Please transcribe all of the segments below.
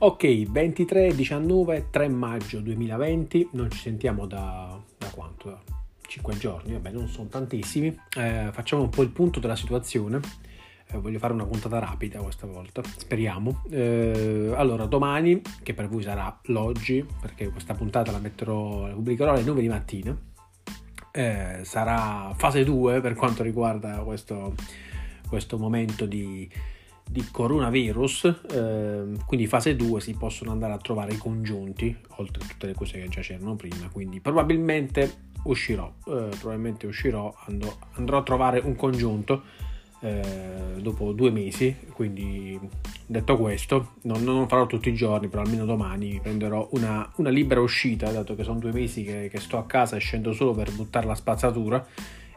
Ok, 23, 19, 3 maggio 2020, non ci sentiamo da, da quanto? Da 5 giorni, vabbè non sono tantissimi, eh, facciamo un po' il punto della situazione, eh, voglio fare una puntata rapida questa volta, speriamo. Eh, allora, domani, che per voi sarà l'oggi, perché questa puntata la metterò, la pubblicherò alle 9 di mattina, eh, sarà fase 2 per quanto riguarda questo, questo momento di di coronavirus, eh, quindi fase 2 si possono andare a trovare i congiunti, oltre a tutte le cose che già c'erano prima, quindi probabilmente uscirò, eh, probabilmente uscirò, andrò, andrò, a trovare un congiunto eh, dopo due mesi, quindi detto questo, non, non, farò tutti i giorni, però almeno domani prenderò una, una libera uscita, dato che sono due mesi che, che sto a casa e scendo solo per buttare la spazzatura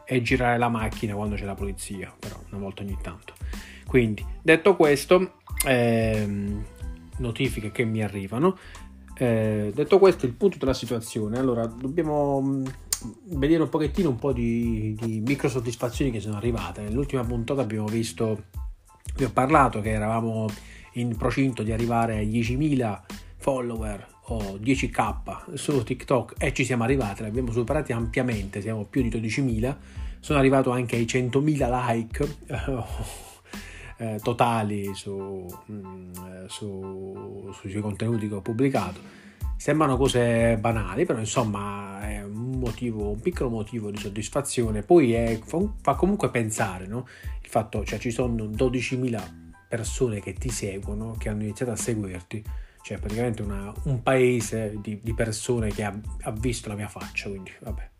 e girare la macchina quando c'è la polizia, però una volta ogni tanto. Quindi, detto questo, ehm, notifiche che mi arrivano. Eh, detto questo, il punto della situazione. Allora, dobbiamo mm, vedere un pochettino un po' di, di micro soddisfazioni che sono arrivate. Nell'ultima puntata abbiamo visto, vi ho parlato che eravamo in procinto di arrivare ai 10.000 follower o 10k su TikTok e ci siamo arrivati, li abbiamo superati ampiamente, siamo più di 12.000. Sono arrivato anche ai 100.000 like eh, totali su, mh, mm, su, sui contenuti che ho pubblicato. Sembrano cose banali, però insomma è un motivo, un piccolo motivo di soddisfazione. Poi è, fa comunque pensare, no? Il fatto, cioè ci sono 12.000 persone che ti seguono, che hanno iniziato a seguirti, cioè praticamente una, un paese di, di persone che ha, ha, visto la mia faccia, quindi vabbè.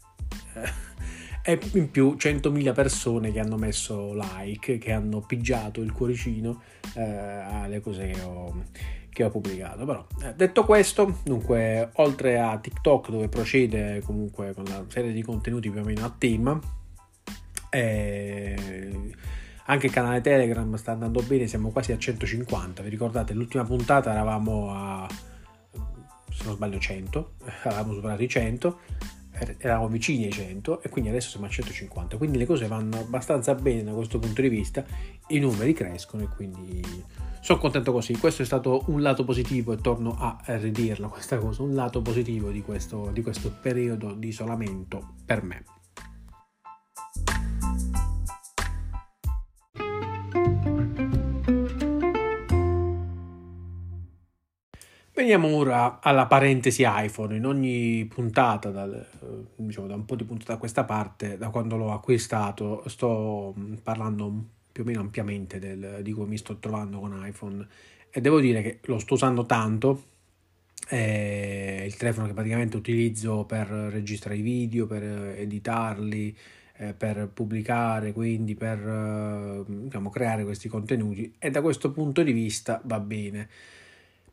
E in più 100.000 persone che hanno messo like, che hanno pigiato il cuoricino eh, alle cose che ho, che ho pubblicato. Però eh, detto questo, dunque, oltre a TikTok dove procede comunque con la serie di contenuti più o meno a tema, eh, anche il canale Telegram sta andando bene, siamo quasi a 150. Vi ricordate, l'ultima puntata eravamo a se non sbaglio 100, avevamo superato i 100 Er-, eravamo vicini ai 100 e quindi adesso siamo a 150 quindi le cose vanno abbastanza bene da questo punto di vista i numeri crescono e quindi sono contento così. Questo è stato un lato positivo e torno a ridirlo questa cosa un lato positivo di questo, di questo periodo di isolamento per me Veniamo ora alla parentesi iPhone. In ogni puntata, dal, eh, diciamo da un po' di puntate a questa parte, da quando l'ho acquistato, sto mm, parlando più o meno ampiamente del, di come mi sto trovando con iPhone e devo dire che lo sto usando tanto. È il telefono che praticamente utilizzo per registrare i video, per editarli, eh, per pubblicare, quindi per eh, diciamo, creare questi contenuti e da questo punto di vista va bene.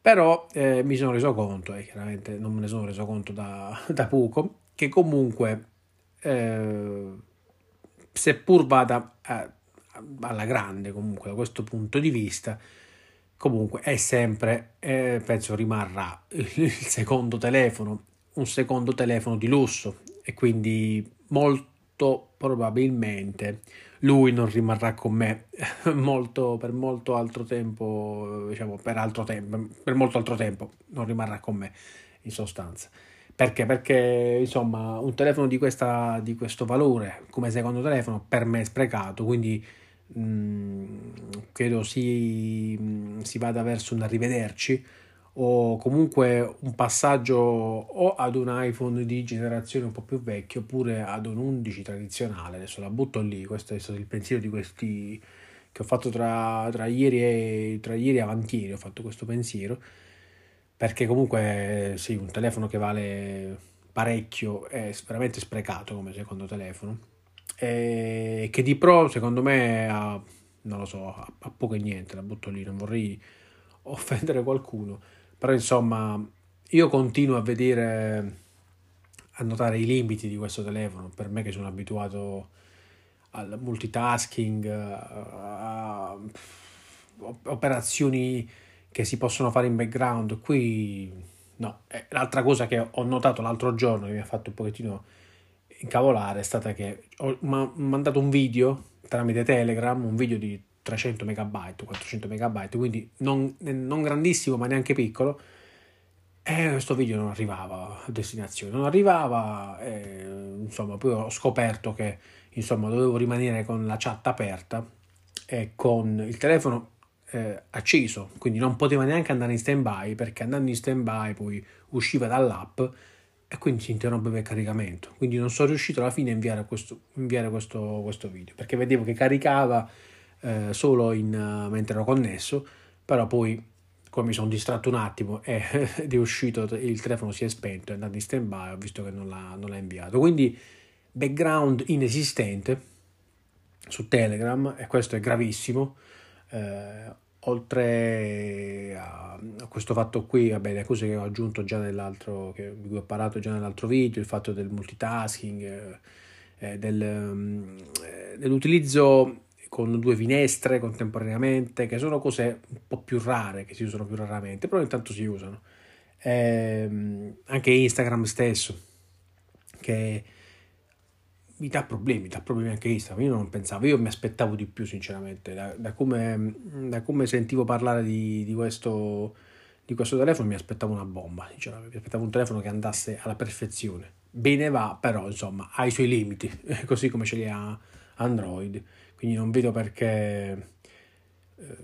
Però eh, mi sono reso conto, e chiaramente non me ne sono reso conto da, da poco, che comunque, eh, seppur vada a, alla grande comunque da questo punto di vista, comunque è sempre, eh, penso rimarrà il secondo telefono, un secondo telefono di lusso. E quindi molto probabilmente lui non rimarrà con me molto, per molto altro tempo, diciamo per altro tempo, per molto altro tempo non rimarrà con me in sostanza. Perché? Perché insomma un telefono di, questa, di questo valore come secondo telefono per me è sprecato, quindi mh, mm, credo si, si vada verso un arrivederci o comunque un passaggio o ad un iPhone di generazione un po' più vecchio oppure ad un 11 tradizionale, adesso la butto lì, questo è stato il pensiero di questi che ho fatto tra, tra, ieri, e, tra ieri e avantieri, ho fatto questo pensiero, perché comunque sì, un telefono che vale parecchio è veramente sprecato come secondo telefono, e che di pro secondo me ha, non lo so, ha, poco e niente, la butto lì, non vorrei offendere qualcuno però insomma, io continuo a vedere, a notare i limiti di questo telefono. Per me che sono abituato al multitasking, a operazioni che si possono fare in background. Qui no. L'altra cosa che ho notato l'altro giorno che mi ha fatto un pochettino incavolare è stata che ho mandato un video tramite Telegram, un video di 300 megabyte, 400 megabyte, quindi non, non grandissimo ma neanche piccolo. E questo video non arrivava a destinazione, non arrivava, e, insomma, poi ho scoperto che insomma dovevo rimanere con la chat aperta e con il telefono eh, acceso, quindi non poteva neanche andare in stand by perché andando in stand by poi usciva dall'app e quindi si interrompeva il caricamento. Quindi non sono riuscito alla fine a inviare questo, inviare questo, questo video perché vedevo che caricava eh, solo in, uh, mentre ero connesso, però poi come mi sono distratto un attimo e è uscito il telefono si è spento, è andato in stand by, ho visto che non l'ha, non l'ha inviato. Quindi background inesistente su Telegram e questo è gravissimo. Eh, oltre a, questo fatto qui, vabbè, le cose che ho aggiunto già nell'altro, che, di cui ho parlato già nell'altro video, il fatto del multitasking, eh, eh del, um, dell'utilizzo con due finestre contemporaneamente, che sono cose un po' più rare, che si usano più raramente, però intanto si usano. Eh, anche Instagram stesso, che mi dà problemi, dà problemi anche Instagram. Io non pensavo, io mi aspettavo di più, sinceramente. Da, da, come, da come, sentivo parlare di, di, questo, di, questo, telefono, mi aspettavo una bomba. Sinceramente. Mi aspettavo un telefono che andasse alla perfezione. Bene va, però, insomma, ha i suoi limiti, così come ce li ha Android. Quindi non vedo perché. Eh,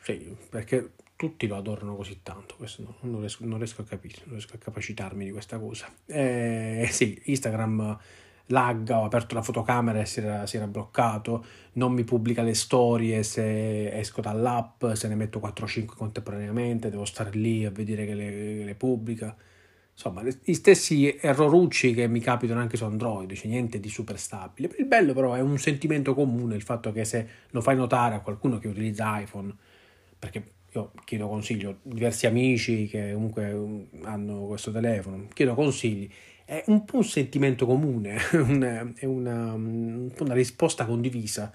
sì, perché tutti lo adorano così tanto. Questo no, non, riesco, non, riesco, a capire, non riesco a capacitarmi di questa cosa. Eh, sì, Instagram lagga, ho aperto la fotocamera e si era, si era, bloccato, non mi pubblica le storie se esco dall'app, se ne metto 4-5 contemporaneamente, devo stare lì a vedere che le, le pubblica. Insomma, gli stessi errorucci che mi capitano anche su Android, c'è niente di super stabile. Il bello però è un sentimento comune, il fatto che se lo fai notare a qualcuno che utilizza iPhone, perché io chiedo consiglio diversi amici che comunque hanno questo telefono, chiedo consigli è un po' un sentimento comune, è una, una, risposta condivisa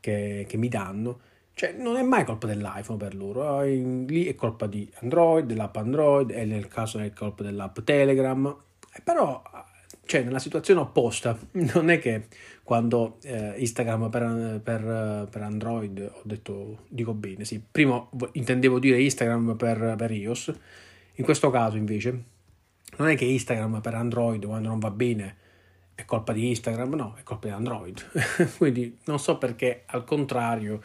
che, che, mi danno. Cioè, non è mai colpa dell'iPhone per loro, lì è colpa di Android, dell'app Android, e nel caso è colpa dell'app Telegram, però cioè, nella situazione opposta, non è che quando eh, Instagram per, per, per, Android ho detto, dico bene, sì, prima intendevo dire Instagram per, per iOS, in questo caso invece non è che Instagram per Android quando non va bene è colpa di Instagram, no, è colpa di Android. Quindi non so perché al contrario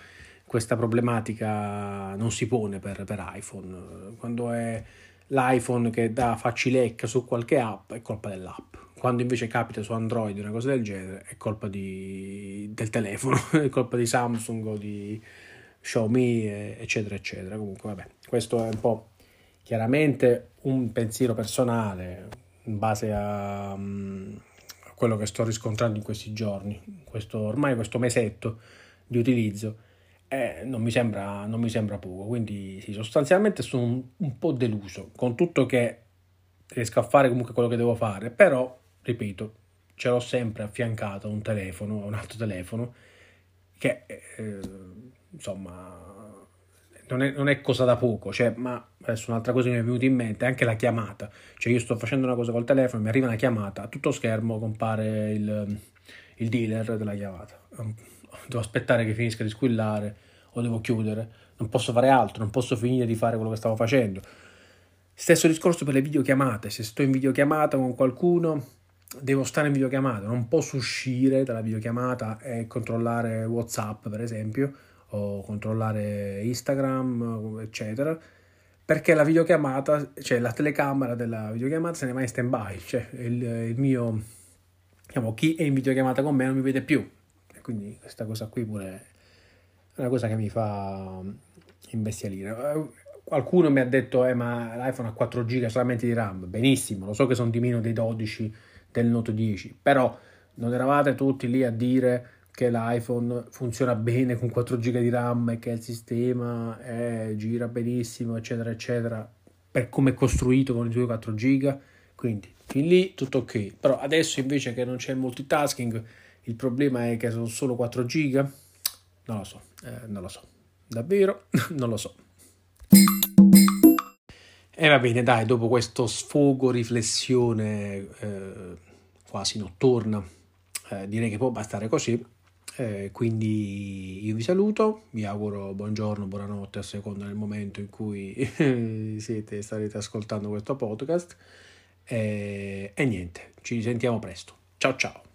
questa problematica non si pone per, per iPhone. Quando è l'iPhone che dà facilecca su qualche app è colpa dell'app. Quando invece capita su Android una cosa del genere è colpa di, del telefono, è colpa di Samsung o di Xiaomi, eccetera, eccetera. Comunque, vabbè, questo è un po' chiaramente un pensiero personale in base a, a, quello che sto riscontrando in questi giorni, questo, ormai questo mesetto di utilizzo, eh, non, mi sembra, non mi sembra poco, quindi sì, sostanzialmente sono un, un po' deluso, con tutto che riesco a fare comunque quello che devo fare, però, ripeto, ce l'ho sempre affiancato un telefono, un altro telefono, che eh, insomma non è, non è, cosa da poco, cioè, ma adesso un'altra cosa che mi è venuta in mente è anche la chiamata, cioè io sto facendo una cosa col telefono, mi arriva una chiamata, a tutto schermo compare il, il dealer della chiamata, devo aspettare che finisca di squillare o devo chiudere, non posso fare altro, non posso finire di fare quello che stavo facendo. Stesso discorso per le videochiamate, se sto in videochiamata con qualcuno devo stare in videochiamata, non posso uscire dalla videochiamata e controllare WhatsApp per esempio, o controllare Instagram, eccetera, perché la videochiamata, cioè la telecamera della videochiamata se ne va in stand by, cioè il, il mio, diciamo, chi è in videochiamata con me non mi vede più. Quindi questa cosa qui pure è una cosa che mi fa imbestialire. Qualcuno mi ha detto, eh, ma l'iPhone ha 4 GB solamente di RAM. Benissimo, lo so che sono di meno dei 12 del Note 10, però non eravate tutti lì a dire che l'iPhone funziona bene con 4 GB di RAM e che il sistema è, gira benissimo, eccetera, eccetera, per come è costruito con i suoi 4 GB. Quindi fin lì tutto ok. Però adesso invece che non c'è il multitasking, il problema è che sono solo 4 GB. Non lo so, eh, non lo so. Davvero, non lo so. E va bene, dai, dopo questo sfogo, riflessione eh, quasi notturna, eh, direi che può bastare così Eh, quindi io vi saluto, vi auguro buongiorno, buonanotte a seconda del momento in cui siete, starete ascoltando questo podcast. Eh, e niente, ci risentiamo presto. Ciao ciao.